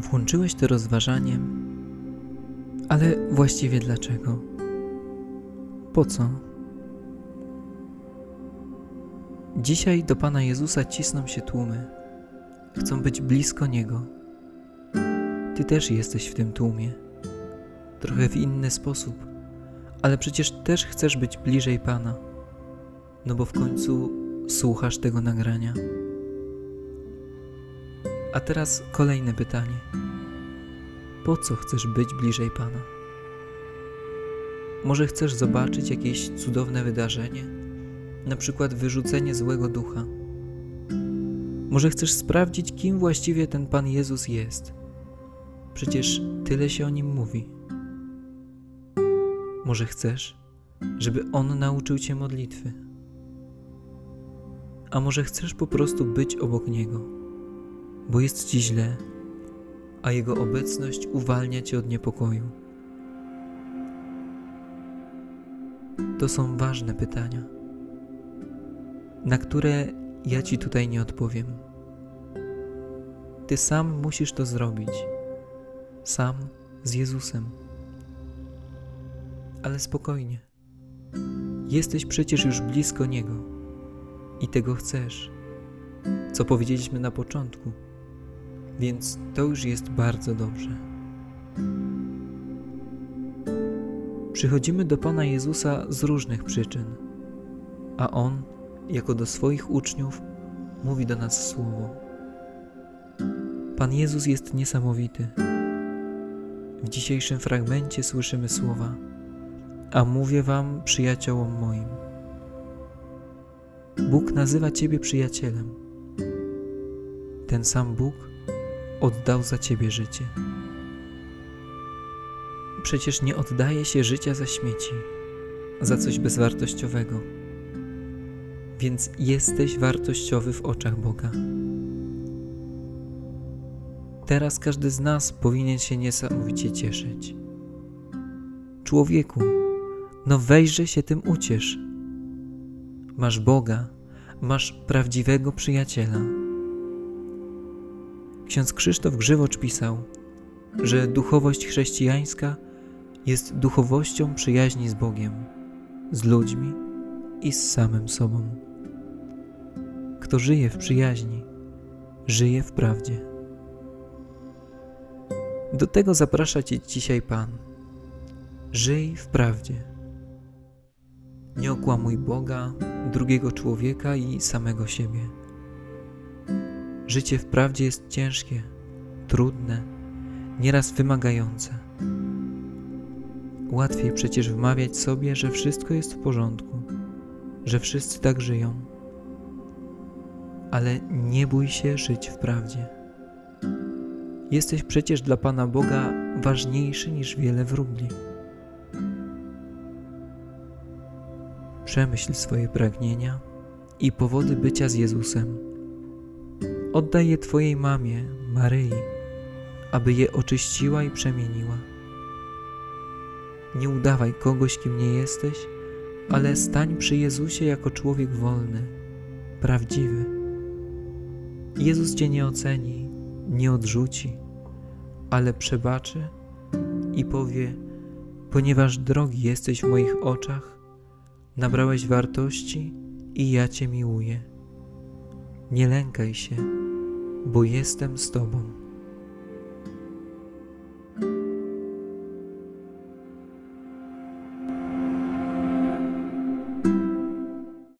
Włączyłeś to rozważaniem, ale właściwie dlaczego? Po co? Dzisiaj do Pana Jezusa cisną się tłumy. Chcą być blisko Niego. Ty też jesteś w tym tłumie. Trochę w inny sposób, ale przecież też chcesz być bliżej Pana. No bo w końcu słuchasz tego nagrania. A teraz kolejne pytanie. Po co chcesz być bliżej Pana? Może chcesz zobaczyć jakieś cudowne wydarzenie, na przykład wyrzucenie złego ducha. Może chcesz sprawdzić, kim właściwie ten Pan Jezus jest. Przecież tyle się o nim mówi. Może chcesz, żeby On nauczył cię modlitwy. A może chcesz po prostu być obok Niego bo jest ci źle, a Jego obecność uwalnia cię od niepokoju. To są ważne pytania, na które ja ci tutaj nie odpowiem. Ty sam musisz to zrobić, sam z Jezusem. Ale spokojnie, jesteś przecież już blisko Niego i tego chcesz, co powiedzieliśmy na początku więc to już jest bardzo dobrze. Przychodzimy do Pana Jezusa z różnych przyczyn, a On, jako do swoich uczniów, mówi do nas słowo. Pan Jezus jest niesamowity. W dzisiejszym fragmencie słyszymy słowa: A mówię Wam, przyjaciołom moim. Bóg nazywa Ciebie przyjacielem. Ten sam Bóg oddał za ciebie życie. Przecież nie oddaje się życia za śmieci, za coś bezwartościowego. Więc jesteś wartościowy w oczach Boga. Teraz każdy z nas powinien się niesamowicie cieszyć. Człowieku, no weźże się tym uciesz. Masz Boga, masz prawdziwego przyjaciela Ksiądz Krzysztof Grzywocz pisał, że duchowość chrześcijańska jest duchowością przyjaźni z Bogiem, z ludźmi i z samym sobą. Kto żyje w przyjaźni, żyje w prawdzie. Do tego zaprasza Cię dzisiaj Pan. Żyj w prawdzie. Nie okłamuj Boga, drugiego człowieka i samego siebie. Życie wprawdzie jest ciężkie, trudne, nieraz wymagające. Łatwiej przecież wmawiać sobie, że wszystko jest w porządku, że wszyscy tak żyją. Ale nie bój się żyć w prawdzie. Jesteś przecież dla Pana Boga ważniejszy niż wiele wróbli. Przemyśl swoje pragnienia i powody bycia z Jezusem Oddaj je Twojej mamie, Maryi, aby je oczyściła i przemieniła. Nie udawaj kogoś, kim nie jesteś, ale stań przy Jezusie jako człowiek wolny, prawdziwy. Jezus Cię nie oceni, nie odrzuci, ale przebaczy i powie: Ponieważ drogi jesteś w moich oczach, nabrałeś wartości i ja Cię miłuję. Nie lękaj się bo jestem z Tobą.